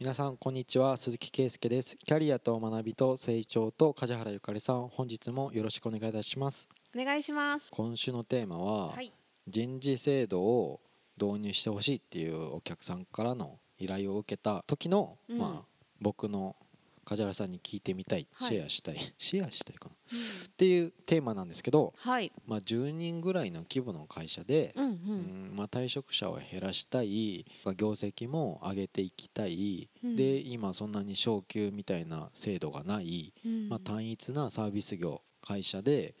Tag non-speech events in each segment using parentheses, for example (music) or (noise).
皆さんこんにちは。鈴木圭介です。キャリアと学びと成長と梶原ゆかりさん本日もよろしくお願いいたします。お願いします。今週のテーマは、はい。人事制度を導入してほしいっていうお客さんからの依頼を受けた時の、うん。まあ僕の梶原さんに聞いてみたい、はい。シェアしたい。シェアしたいかなっていうテーマなんですけど、はい。まあ、10人ぐらいの規模の会社で、うんう。うんんまあ、退職者を減らしたい業績も上げていきたい、うんで今そんなに昇給みたいな制度がない、うんまあ、単一なサービス業会社で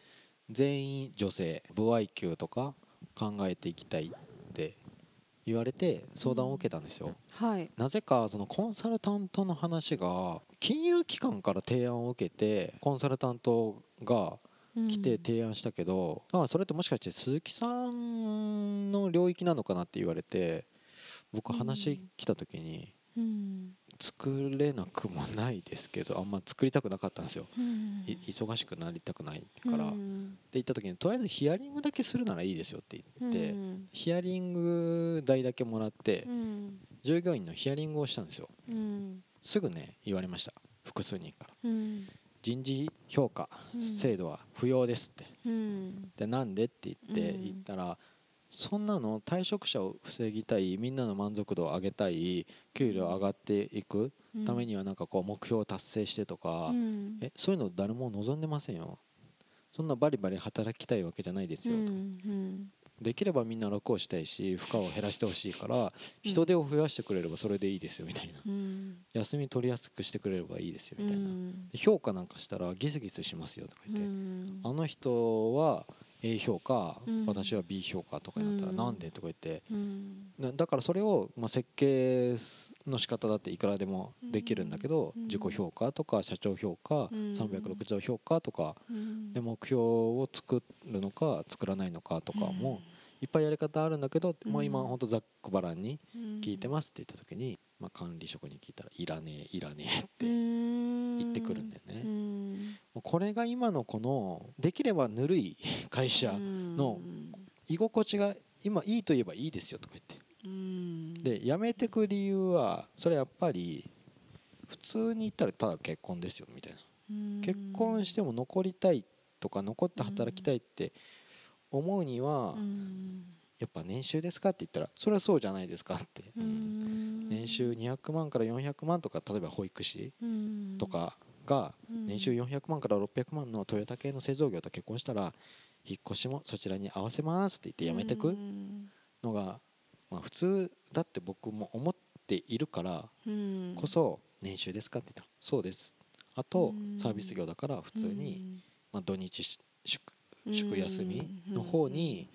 全員女性歩合給とか考えていきたいって言われて相談を受けたんですよ。はい。なぜかそのコンサルタントの話が金融機関から提案を受けてコンサルタントが来て提案したけど、あそれってもしかして鈴木さんの領域なのかなって言われて僕話来た時にうん。作れなくもないですけどあんま作りたくなかったんですよ、うん。い忙しくなりたくないから、ってうん。言った時にとりあえずヒアリングだけするならいいですよって言って、うん。ヒアリング代だけもらってうん。従業員のヒアリングをしたんですよ。うんすぐね言われました。複数人から。うん。人事評価うん制度は不要ですって。うん。でなんでって言ってうん。言ったら、そんなの退職者を防ぎたいみんなの満足度を上げたい給料上がっていくためにはなんかこう目標を達成してとか、うん。えそういうの誰も望んでませんよ。そんなバリバリ働きたいわけじゃないですよ、うん。とうんできればみんな楽をしたいし負荷を減らしてほしいから人手を増やしてくれればそれでいいですよみたいな。うん。休み取りやすくしてくれればいいですよみたいな、うん。で評価なんかしたらギスギスしますよとかう言って、ん。あの人は A 評価、うん。私は B 評価とかになったらうん。なんで？とか言って。うん。なだからそれを、まあ、設計の仕方だっていくらでもできるんだけど、うん。自己評価とか社長評価、うん。360度評価とかうん。で目標を作るのか作らないのかとかもいっぱいやり方あるんだけど、うん。まあ、今ほんとざっくばらんにうん。聞いてますって言った時に、まあ、管理職に聞いたら「いらねえいらねえ」って言言ってくるんだよね。うこれが今のこのできればぬるい会社の居心地が今いいと言えばいいですよとか言って。うん。で辞めてく理由はそれやっぱり普通に言ったらただ結婚ですよみたいな。うん。結婚しても残りたいとか残って働きたいって思うにはうん。やっぱ年収ですかって言ったらそれはそうじゃないですかって。年収200万から400万とか例えば保育士うん。とかがうん。年収400万から600万のトヨタ系の製造業と結婚したら引っ越しもそちらに合わせますって言って辞めてうくん。のがまあ普通だって僕も思っているからうん。こそ年収ですかって言ったらそうです。あとうん。サービス業だから普通にうん。まあ土日祝休みの方に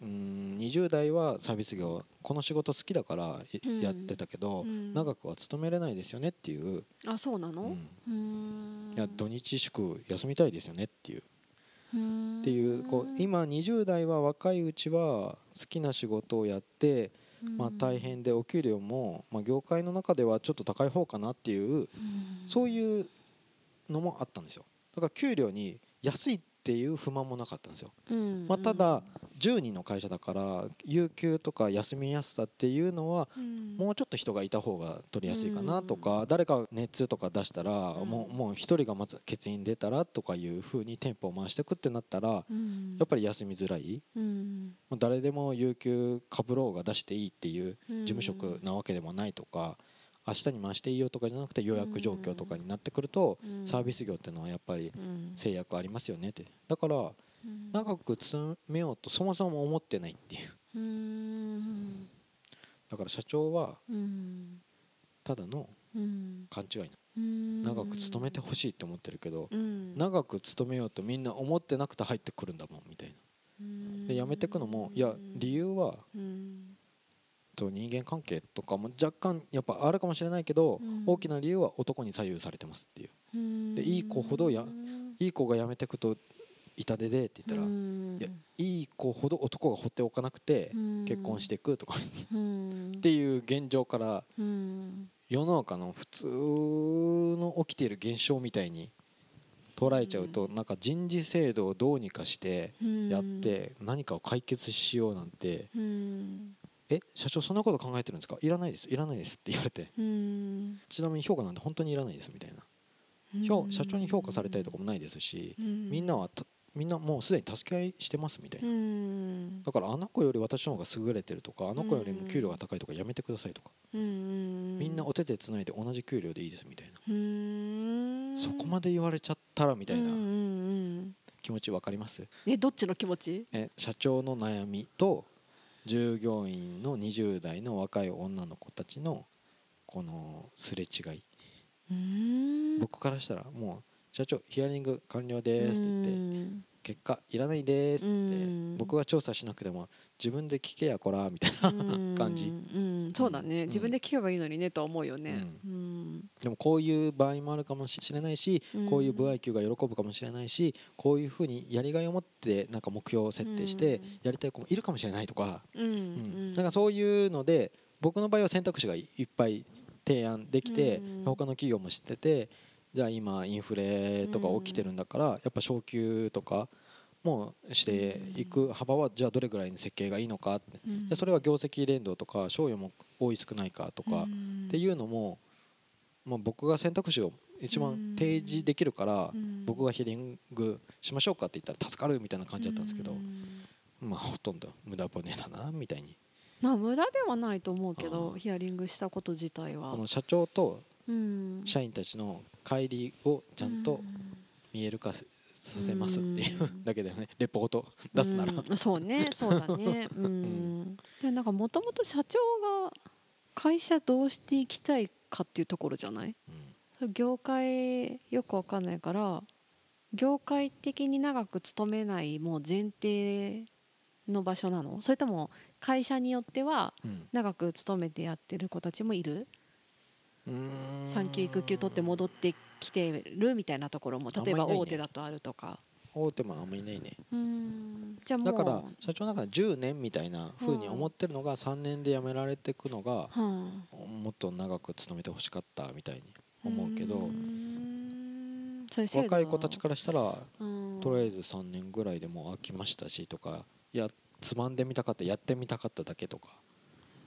うん20代はサービス業この仕事好きだからやってたけどうん。長くは勤めれないですよねっていう。あそうなの？うん。うん。いや土日祝休みたいですよねっていう。うん。っていうこう今20代は若いうちは好きな仕事をやってまあ大変でお給料もまあ業界の中ではちょっと高い方かなっていううん。そういうのもあったんですよ。だから給料に安いっていう不満もなかったんですよ、うん。まあ、ただ10人の会社だから有給とか休みやすさっていうのはうん。もうちょっと人がいた方が取りやすいかなとうか誰かが熱とか出したらうん。もうもう1人がまず欠員出たらとかいう風に店舗を回していくってなったらうん。やっぱり休みづらい。誰でも有給かぶろうが出していいっていう事務職なわけでもないとか明日に回していいよとかじゃなくて予約状況とかになってくるとうん。サービス業っていうのはやっぱりうん。制約ありますよねって。だからうん。長く勤めようとそもそも思ってないっていう。うん。だから社長はうん。ただのうん。勘違いなうん。長く勤めてほしいって思ってるけどうん長く勤めようとみんな思ってなくて入ってくるんだもんみたいなで辞めてくのもいや理由はうんと人間関係とかも若干やっぱあるかもしれないけどうん。大きな理由は男に左右されてますっていう。うん。でいい子ほどやいい子が辞めてくと痛手でって言ったらうん。いやいい子ほど男が放っておかなくてうん。結婚していくとかう。ん。っていう現状からうん。世の中の普通の起きている現象みたいに捉えちゃうとうなんか人事制度をどうにかしてうんやって何かを解決しようなんてうんえ社長そんなこと考えてるんですか？いらないです。いらないですって言われて。うん。ちなみに評価なんて本当にいらないですみたいな。評社長に評価されたいとかもないですしみんなはたみんなもうすでに助け合いしてますみたいな。うん。だからあの子より私の方が優れてるとかあの子よりも給料が高いとかやめてくださいとか。うん。みんなお手手つないで同じ給料でいいですみたいな。うん。そこまで言われちゃったらみたいな気持ち分かります？えどっちの気持ち？え社長の悩みと従業員の20代の若い女の子たちのこのすれ違い。うん。僕からしたらもう「社長ヒアリング完了です」って言って。うん「結果いらないです」ってうん。僕が調査しなくても自分で聞けやこらみたいな感じ。そうだね、うん。自分で聞けばいいのにねとは思うよね。ううん。でもこういう場合もあるかもしれないしこういう部合給が喜ぶかもしれないしこういうふうにやりがいを持ってなんか目標を設定してうん。やりたい子もいるかもしれないとか。なんかそういうので僕の場合は選択肢がいっぱい提案できてうん。他の企業も知っててじゃあ今インフレとか起きてるんだからやっぱ昇給とかもしていく幅はじゃあどれぐらいの設計がいいのかって。うん。でそれは業績連動とか賞与も多い少ないかとかっていうのもまあ僕が選択肢を一番提示できるからうん。僕がヒーリングしましょうかって言ったら助かるみたいな感じだったんですけどうん。まあほとんど無駄骨だなみたいに。まあ無駄ではないと思うけどヒアリングしたこと自体は。この社長とうん。社員たちの帰りをちゃんと見える化させますっていううん。(laughs) だけだよね。レポート出すなら、うん。そうね。そうだね。(laughs) うん。でなんかもともと社長が会社どうしていきたいかっていうところじゃない？業界よくわかんないから業界的に長く勤めないもう前提の場所なの？それとも会社によってはうん。長く勤めてやってる子たちもいる？うん。産休育休取って戻ってきてるみたいなところも例えば大手だとあるとか。大手もあんまりいないね。うん。じゃだから社長の中で10年みたいな風に思ってるのが3年で辞められていくのがはあ。もっと長く勤めてほしかったみたいに思うけど若い子たちからしたらうん。とりあえず3年ぐらいでもう飽きましたしとかいやつまんでみたかったやってみたかっただけとか。え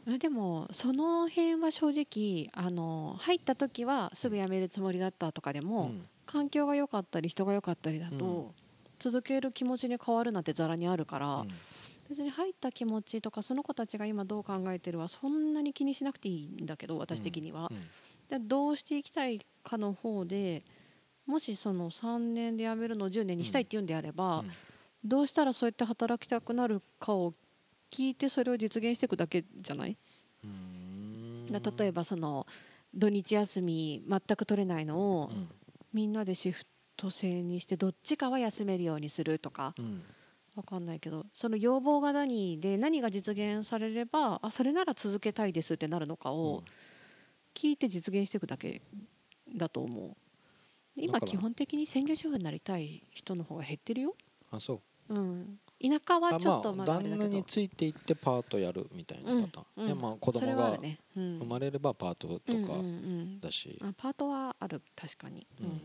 でもその辺は正直あの入った時はすぐ辞めるつもりだったとかでも、うん。環境が良かったり人が良かったりだと、うん。続ける気持ちに変わるなんてざらにあるから、うん。別に入った気持ちとかその子たちが今どう考えてるはそんなに気にしなくていいんだけど私的には。うん。でどうしていきたいかの方でもしその3年で辞めるのを10年にしたいっていうんであれば、うん。どうしたらそうやって働きたくなるかを聞いてそれを実現していくだけじゃない？例えばその土日休み全く取れないのをうん。みんなでシフト制にしてどっちかは休めるようにするとか。うん。わかんないけど。その要望が何で何が実現されればあそれなら続けたいですってなるのかを聞いて実現していくだけだと思う。今基本的に専業主婦になりたい人の方が減ってるよ、あそう。うん、田舎はちょっとまだあれだけど、旦那についていってパートやるみたいなパターン、うんでまあ子供が生まれればパートとかだし、あパートはある確かに、うん。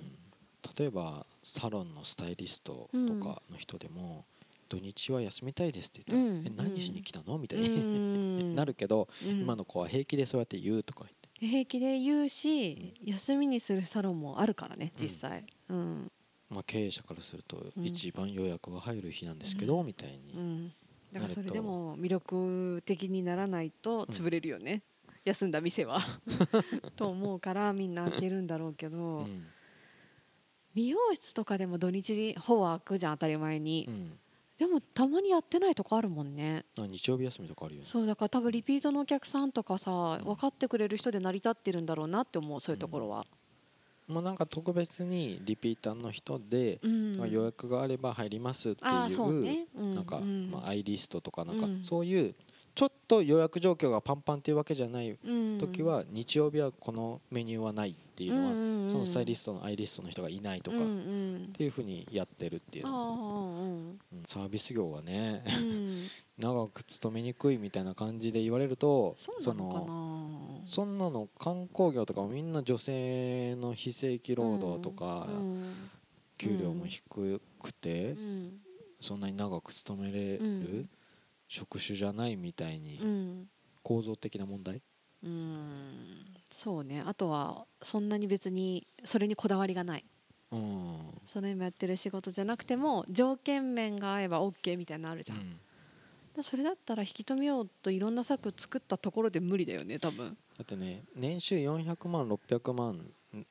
例えばサロンのスタイリストとかの人でも、土日は休みたいですって言ったら、何しに来たの？みたういに、ん (laughs) なるけど、うん今の子は平気でそうやって言うとか言って。平気で言うし休みにするサロンもあるからねうん。実際うん、まあ、経営者からするとうん。一番予約が入る日なんですけど、うん。みたいに、うん、だからそれでも魅力的にならないと潰れるよね、休んだ店は。(laughs) と思うからみんな開けるんだろうけど、うん。美容室とかでも土日ほぼ開くじゃん当たり前に、うん。でもたまにやってないとこあるもんね。あ日曜日休みとかあるよね。そうだから多分リピートのお客さんとかさ分かってくれる人で成り立ってるんだろうなって思うそういうところは、もうなんか特別にリピーターの人で、うん。まあ予約があれば入りますっていうね、うんなんか、うん。まあ、アイリストとかなんか、うん。そういうと予約状況がパンパンっていうわけじゃないうん。時は、日曜日はこのメニューはないっていうのは、うんそのスタイリストのアイリストの人がいないとか、っんていうふうにやってるっていうのサービス業はねうん。(laughs) 長く勤めにくいみたいな感じで言われるとそのそんなの観光業とかもみんな女性の非正規労働とか、うん。給料も低くて、うん。そんなに長く勤めれる、うん職種じゃないみたいにうん。構造的な問題？うん。そうね。あとはそんなに別にそれにこだわりがない。うん。その今やってる仕事じゃなくても条件面が合えば OK みたいなのあるじゃん、うん。だそれだったら引き止めようといろんな策作ったところで無理だよね多分、だってね年収400万600万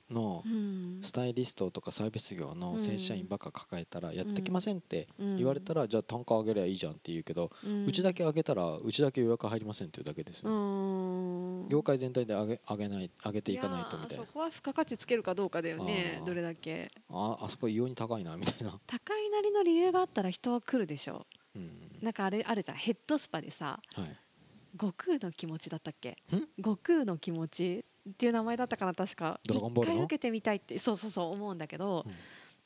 のうん。スタイリストとかサービス業の正社員ばっか抱えたらやってきませんってうん。言われたらじゃあ単価上げりゃいいじゃんって言うけどうちだけ上げたらうちだけ予約入りませんっていうだけですうよん。業界全体で上げ上げない上げていかないとみたいな。そこは付加価値つけるかどうかだよねどれだけ。ああそこ異様に高いなみたいな。高いなりの理由があったら人は来るでしょ。うん。なんかあれあるじゃんヘッドスパでさはい。悟空の気持ちだったっけ？ん？悟空の気持ちっていう名前だったかな確か。一回受けてみたいってそうそうそう思うんだけど、うん。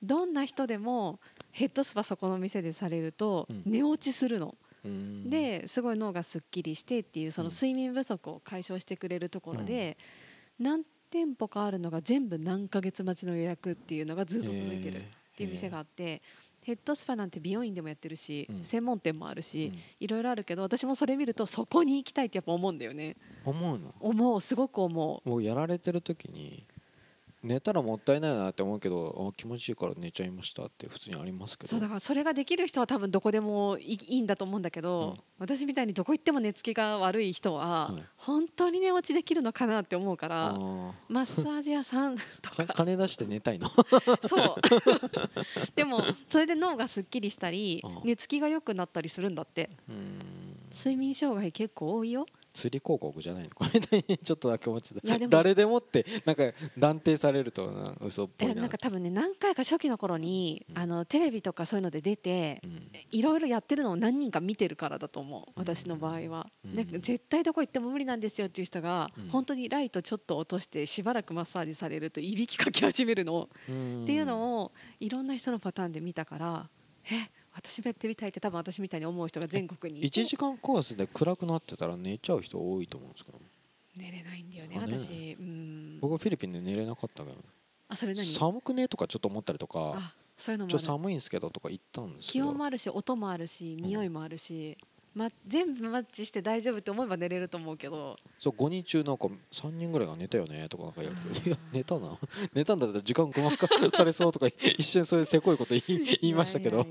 どんな人でもヘッドスパそこの店でされるとうん。寝落ちするの、うん。ですごい脳がすっきりしてっていうそのうん。睡眠不足を解消してくれるところで、何店舗かあるのが全部何ヶ月待ちの予約っていうのがずっと続いてるっていう店があって。ヘッドスパなんて美容院でもやってるし、うん。専門店もあるえしー、いろいろあるけど私もそれ見るとそこに行きたいってやっぱ思うんだよね。うん思うの？思うすごく思もうやられてる時に寝たらもったいないなって思うけどあ気持ちいいから寝ちゃいましたって普通にありますけど。うそうだからそれができる人は多分どこでもいいんだと思うんだけど、うん。私みたいにどこ行っても寝つきが悪い人は、はい。本当に寝落ちできるのかなって思うかあらー。マッサージ屋さんとか。か金出して寝たいの？そう。(laughs) でもそれで脳がすっきりしたりうん。寝つきが良くなったりするんだって。うん。睡眠障害結構多いよ釣り広告じゃないの？これちょっとだけ思ってた。誰でもってなんか断定されるとなんか嘘っぽいな。んか多分ね何回か初期の頃に、うん。あのテレビとかそういうので出てうん。いろいろやってるのを何人か見てるからだと思う。うん。私の場合は、うん。で絶対どこ行っても無理なんですよっていう人が、うん。本当にライトちょっと落としてしばらくマッサージされるといびきかき始めるの、うん。っていうのをいろんな人のパターンで見たからえ私もやってみたいって多分私みたいに思う人が全国にいて。1時間コースで暗くなってたら寝ちゃう人多いと思うんですけど。寝れないんだよね私。うん。僕はフィリピンで寝れなかったけどあそれ何？寒くねとかちょっと思ったりとかあそういうのもちょっと寒いんですけどとか言ったんですけど。気温もあるし音もあるし匂いもあるし、ま、全部マッチして大丈夫って思えば寝れると思うけど。そう5人中なんか3人ぐらいが寝たよねとかなんか言われて。いや (laughs) 寝たな。(laughs) 寝たんだったら時間細かくされそうとか (laughs) 一瞬そういうせこいこと言い言いましたけど。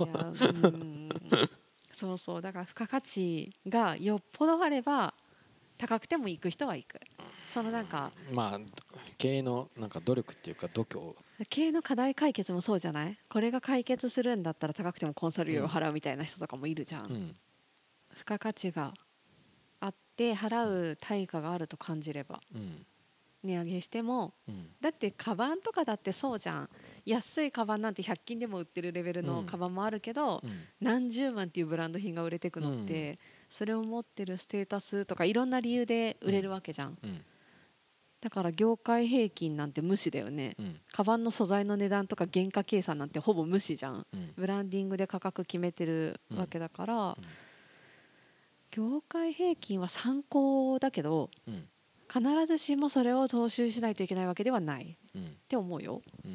そうそう。だから付加価値がよっぽどあれば高くても行く人は行く。そのなんかまあ経営のなんか努力っていうか度胸。経営の課題解決もそうじゃない？これが解決するんだったら高くてもコンサル料を払うみたいな人とかもいるじゃん、うん付加価値があって払う対価があると感じればうん。値上げしてもうん。だってカバンとかだってそうじゃん。安いカバンなんて100均でも売ってるレベルのうん。カバンもあるけど、うん。何十万っていうブランド品が売れていくのって、うそれを持ってるステータスとかいろんな理由で売れるわけじゃん、うん。だから業界平均なんて無視だよね。うん。カバンの素材の値段とか原価計算なんてほぼ無視じゃん。うん。ブランディングで価格決めてるわけだから、業界平均は参考だけどうん。必ずしもそれを踏襲しないといけないわけではない。っうん。て思うよ。うー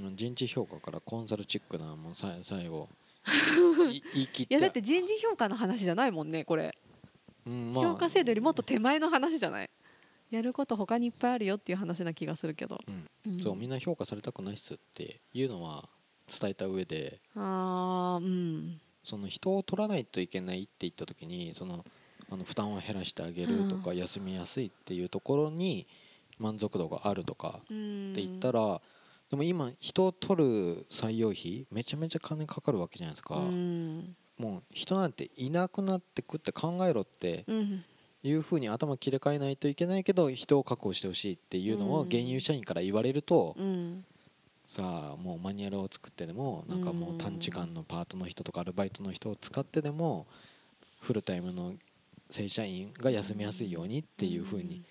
ん。人事評価からコンサルチックなもうさ最後。(laughs) い言い切っていやだって人事評価の話じゃないもんねこれ、うんまあ。評価制度よりもっと手前の話じゃない。やること他にいっぱいあるよっていう話な気がするけど、うん。そうみんな評価されたくないっすっていうのは伝えた上で。あーうんその人を取らないといけないって言った時にそのあの負担を減らしてあげるとか、う休みやすいっていうところに満足度があるとかうん。って言ったら、でも今人を取る採用費めちゃめちゃ金かかるわけじゃないですか、うん。もう人なんていなくなってくって考えろってうん。いうふうに頭切り替えないといけないけど人を確保してほしいっていうのをうん。現有社員から言われると、うんさあもうマニュアルを作ってでもなんかもう短時間のパートの人とかアルバイトの人を使ってでもフルタイムの正社員が休みやすいようにっていうふうに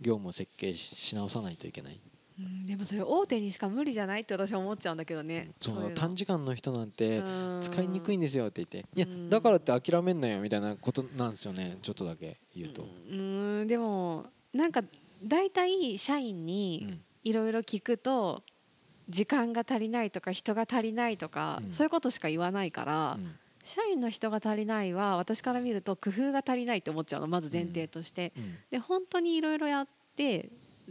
業務を設計しし直さないといけない、うんでもそれ大手にしか無理じゃないって私は思っちゃうんだけどね。そうの。短時間の人なんて使いにくいんでですよって言っていやうんだからって諦めんなよみたいなことなんですよねちょっとだけ言うと。うんでもなんか大体社員うにん。いろいろ聞くと時間が足りないとか人が足りないとか、うん。そういうことしか言わないから、社員の人が足りないは私から見ると工夫が足りないって思っちゃうのまず前提として、うん。で本当にいろいろやって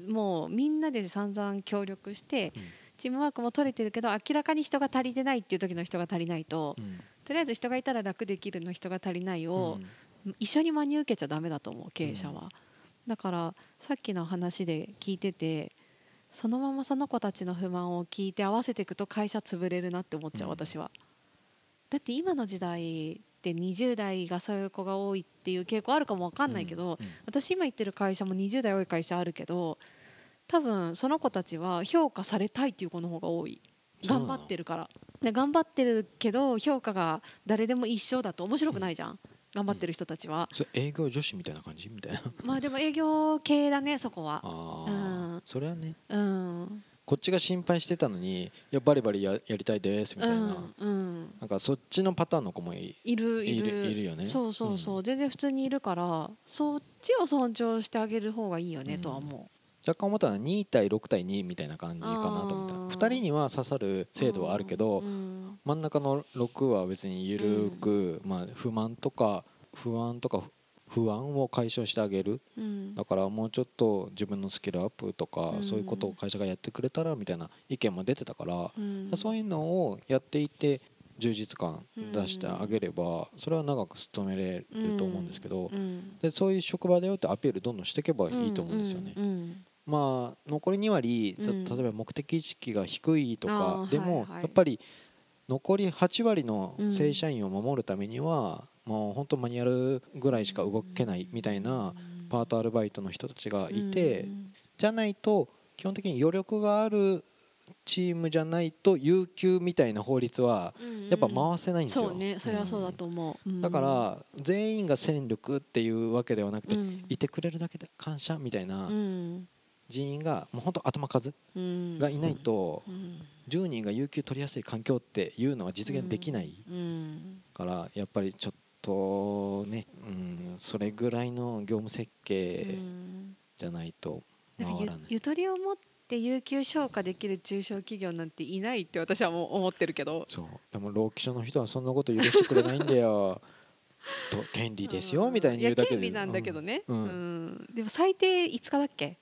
もうみんなで散々協力してうん。チームワークも取れてるけど明らかに人が足りてないっていう時の人が足りないとうん。とりあえず人がいたら楽できるの人が足りないをうん。一緒に真に受けちゃダメだと思う経営者は、だからさっきの話で聞いててそのままその子たちの不満を聞いて合わせていくと会社潰れるなって思っちゃう、うん。私は。だって今の時代って20代がそういう子が多いっていう傾向あるかも分かんないけど、うん私今行ってる会社も20代多い会社あるけど多分その子たちは評価されたいっていう子の方が多い。頑張ってるから。で頑張ってるけど評価が誰でも一緒だと面白くないじゃん、頑張ってる人たちは、それ営業女子みたいな感じ？みたいな。まあでも営業系だねそこは。ああ、うん。それはね。うん。こっちが心配してたのにいやバリバリややりたいですみたいな、うんうん。なんかそっちのパターンの子もいい。るいいるるいるよね。そうそうそう、うん。全然普通にいるからそっちを尊重してあげる方がいいよね、うん。とは思若干思ったのは2対6対2みたいな感じかなと思った2人には刺さるう制度はあるけど、うん真ん中の6は別に緩く、まあ、不満とか不安とか不安を解消してあげる。うん。だからもうちょっと自分のスキルアップとか、うん。そういうことを会社がやってくれたらみたいな意見も出てたから、うん。そういうのをやっていて充実感出してあげれば、それは長く勤めれると思うんですけど、うん。でそういう職場だよってアピールどんどんしていけばいいと思うんですよね。うんうんまあ残り2割、さうん。例えば目的意識が低いとあかーでも、はい。はいやっぱり残り8割のうん正社員を守るためには、もう本当マニュアルぐらいしか動けないみたいなパートアルバイトの人たちがいて、じゃないと基本的に余力があるチームじゃないと有給みたいな法律はやっぱ回せないんですよ。そうねそれはそうだと思う、うん。だから全員が戦力っていうわけではなくて、うん。いてくれるだけで感謝みたいなうん人員がもう本当頭数うん。がいないとうん。10人が有給取りやすい環境っていうのは実現できないうん。からやっぱりちょっとね、うん、それぐらいの業務設う計ん。じゃないと回らない。ゆとりを持って有給消化できる中小企業なんていないって私はもう思ってるけど。そう。でも労基署の人はそんなこと許してくれないんだよ。(laughs) と権利ですよみたいに言うだけで。権利なんだけどね、ううん。ん。でも最低5日だっけ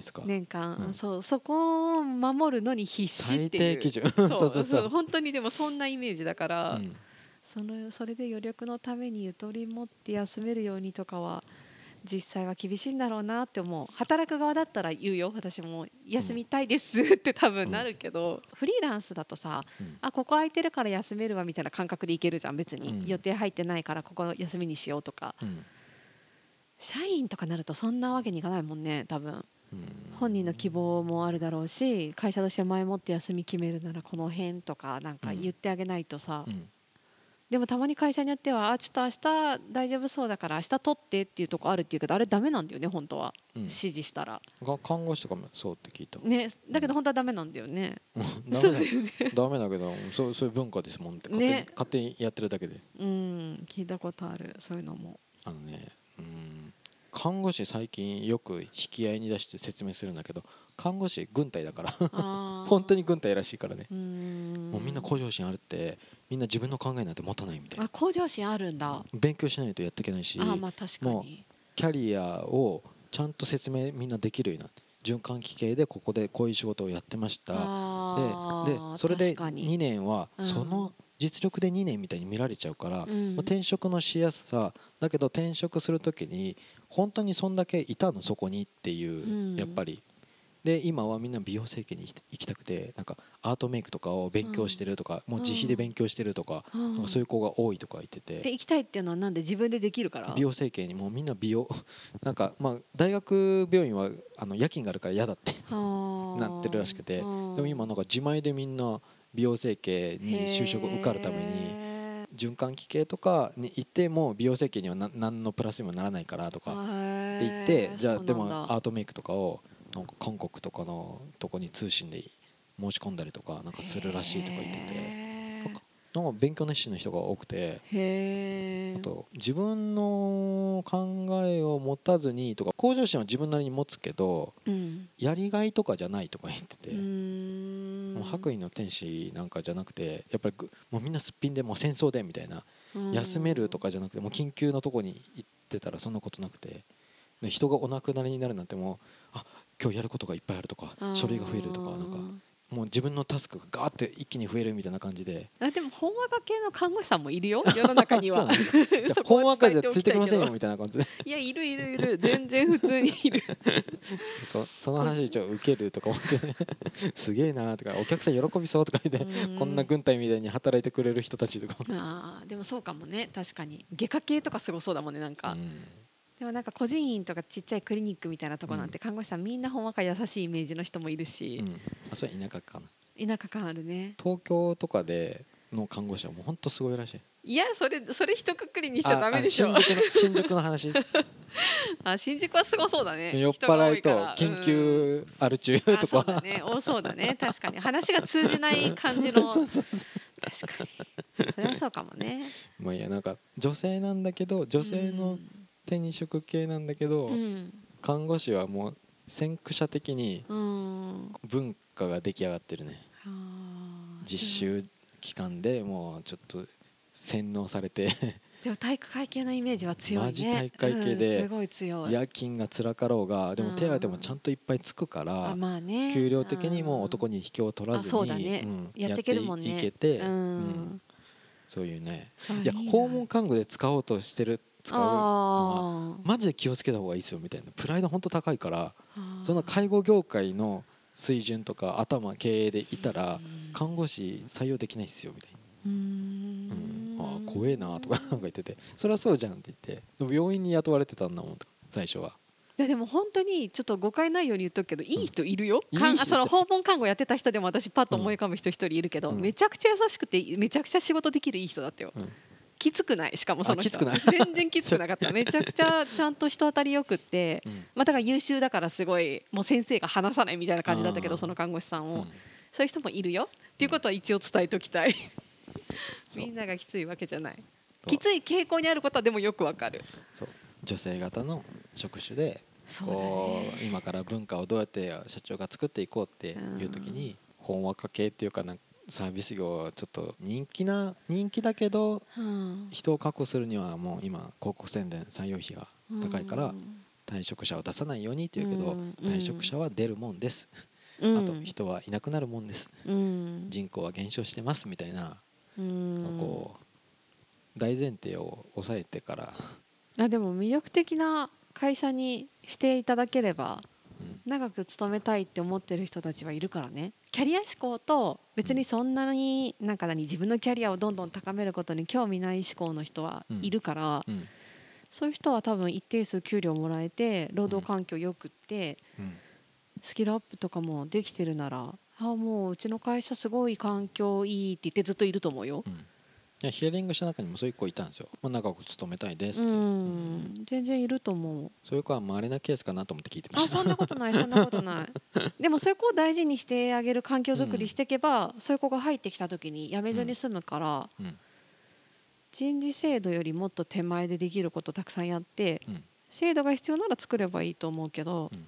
ですか？年間、うん。そうそこを守るのに必死っていう。最低基準。そう (laughs) そうそう本当にでもそんなイメージだから、うん。そのそれで余力のためにゆとり持って休めるようにとかは実際は厳しいんだろうなって思う。働く側だったら言うよ。私も休みたいですって多分なるけど、フリーランスだとさうん。あここ空いてるから休めるわみたいな感覚でいけるじゃん別に、うん。予定入ってないからここ休みにしようとか。うん。社員とかなるとそんなわけにいかないもんね多分。うん本人の希望もあるだろうし会社として前もって休み決めるならこの辺とかなんか言ってあげないとさ、うん。でもたまに会社によってはあちょっと明日大丈夫そうだから明日取ってっていうとこあるっていうけどあれダメなんだよね本当は、うん。指示したら。が看護師とかもそうって聞いた。ねだけど本当はダメなんだよね、ダそうメだだよね。ダメだけどそうそういう文化ですもんって。勝手に,、ね。勝手にやってるだけで。うん。聞いたことある。そういうのも。あのねうん看護師最近よく引き合いに出して説明するんだけど看護師軍隊だから。(laughs) 本当に軍隊らしいからね。もうみんな向上心あるってみんな自分の考えなんて持たないみたいな。あ向上心あるんだ。勉強しないとやっていけないしあーまあ確かもにキャリアをちゃんと説明みんなできるようになって循環器系でここでこういう仕事をやってました。あででーそれで確かに。2年はうん。その実力で2年みたいに見られちゃうから、うん。まあ転職のしやすさだけど転職する時に本当にそんだけいたのそこにっていう、うん。やっぱり。で今はみんな美容整形に行きたくてなんかアートメイクとかを勉強してるとか、もう自費で勉強してるとか,、うん。なんかそういう子が多いとか言ってて。で行きたいっていうのはなんで自分でできるから？美容整形にもうみんな美容 (laughs) なんかまあ大学病院はあの夜勤があるから嫌だってななってるらしくて。でも今なんか自前でみんな美容整形に就職受かるためにに循環器系とかに行っても美容整形にはな何のプラスにもならないからとかって言ってじゃあでもアートメイクとかをなんか韓国とかのとこに通信で申し込んだりとかなんかするらしいとか言ってててなんか勉強熱心な人が多くてあと自分の考えを持たずにとか向上心は自分なりに持つけどうん。やりがいとかじゃないとか言っててもう白衣の天使なんかじゃなくてやっぱりぐもうみんなすっぴんでもう戦争でみたいな休めるとかじゃなくてもう緊急のとこに行ってたらそんなことなくてで人がお亡くなりになるなんてもうあ今日やることがいっぱいあるとか書類が増えるとかなんかもう自分のタスクがガーって一気に増えるみたいな感じで。あでも本話家系の看護師さんもいるよ (laughs) 世の中には。本 (laughs) は赤じゃついておきませんよみたいな感じでいやいるいるいる。全然普通にいる。(laughs) そその話ちょっと受けるとか思ってすげえなとかお客さん喜びそうとか言ってうん。こんな軍隊みたいに働いてくれる人たちとか。あーでもそうかもね。確かに。外科系とかすごそうだもんねなんか、うん。でもなんか個人院とかちっちゃいクリニックみたいなとこなんて看護師さんみんなほんわか優しいイメージの人もいるし。う、んあそれ田舎かな。田舎感あるね。東京とかでの看護師はもうほんとすごいらしい。いやそれそれ一括りにしちゃダメでしょ。ああ新宿の話？(laughs) あ新宿はすごそうだね。(laughs) 酔っ払いと緊急ある中うんあとか。そうだね。多そうだね。確かに。話が通じない感じの。(laughs) そうそうそう。確かに。それはそうかもね。まあいいやなんか女性なんだけど女性の手に職系なんだけど、うん。看護師はもう先駆者的にうん。文化が出来上がってるね。あー。実習期間でもうちょっと洗脳されて。(laughs) でも体育会系のイメージは強いね。マジ体育会系でうんすごい強い。夜勤が辛かろうがでも手当もちゃんといっぱいつくからあまあね。給料的にも男にに引けを取らずにやっていけるもんね。いけてううん。んそういうね。あいや訪問看護で使おうとしてる使うのは。マジで気をつけた方がいいですよみたいな。プライド本当高いからその介護業界の水準とか頭経営でいたらうん。看護師採用できないっすよみたいな。うん。ん。ああ怖えなとか (laughs) なんか言ってて。そりゃそうじゃんって言って。でも病院に雇われてたんだもん最初は。いやでも本当にちょっと誤解ないように言っとくけどいい人いるよ、いい人かんあその訪問看護やってた人でも私パッと思い浮かぶ人一人いるけど、うん。めちゃくちゃ優しくてめちゃくちゃ仕事できるいい人だったよ、うんきつくない？しかもその人。あきつくない？(laughs) 全然きつくなかった。(laughs) めちゃくちゃちゃんと人当たりよくって、うん。まあ、だから優秀だからすごいもう先生が話さないみたいな感じだったけどその看護師さんを、うん。そういう人もいるよっていうことは一応伝えておきたい。みんながきついわけじゃない。きつい傾向にあることはでもよくわかる。そう。女性型の職種でこうね。今から文化をどうやって社長が作っていこうっていう時にほん。わか系っていうかなんかサービス業はちょっと人気な人気だけどうん人を確保するにはもう今広告宣伝採用費が高いからうん。退職者を出さないようにっていうけどうん。退職者は出るもんです。うん。あと人はいなくなるもんです。うん。人口は減少してますみたいなうん。こう大前提を抑えてから。あでも魅力的な会社にしていただければうん。長く勤めたいって思ってる人たちはいるからねキャリア志向と別にそんなになんか何自分のキャリアをどんどん高めることに興味ない志向の人はいるから、うん。そういう人は多分一定数給料もらえて労働環境よくって、うん。スキルアップとかもできてるならあもううちの会社すごい環境いいって言ってずっといると思うよ。うん。いやヒアリングした中にもそういう子いたんですよ、まあ、長く勤めたいですうって、ん。全然いると思う。そういう子は稀なケースかなと思って聞いてまあした。そんなことないそんなことない。(laughs) でもそういう子を大事にしてあげる環境づくりしていけば、そういう子が入ってきた時に辞めずに済むから、うん。人事制度よりもっと手前でできることたくさんやってうん。制度が必要なら作ればいいと思うけど、うん。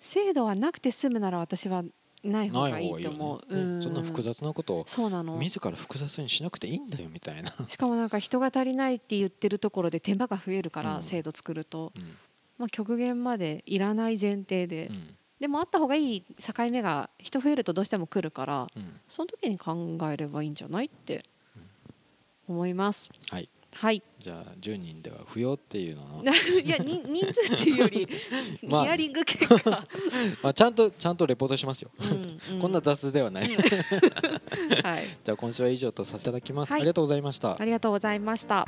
制度はなくて済むなら私はない方がいいと思う。ね。うん。そんな複雑なことをそうなの。自ら複雑にしなくていいんだよみたいな、しかもなんか人が足りないって言ってるところで手間が増えるから、うん。制度作ると、うん。まあ、極限までいらない前提で、うん。でもあった方がいい境目が人増えるとどうしても来るからうん。その時に考えればいいんじゃないって思います。はいはい、じゃあ10人では不要っていうのの、(laughs) いや人人数っていうより (laughs) まあヒアリング結果、(laughs) まあ、ちゃんとちゃんとレポートしますよ、うんうこんな雑ではない、うん。はい、じゃあ今週は以上とさせていただきます、はい。ありがとうございました。ありがとうございました。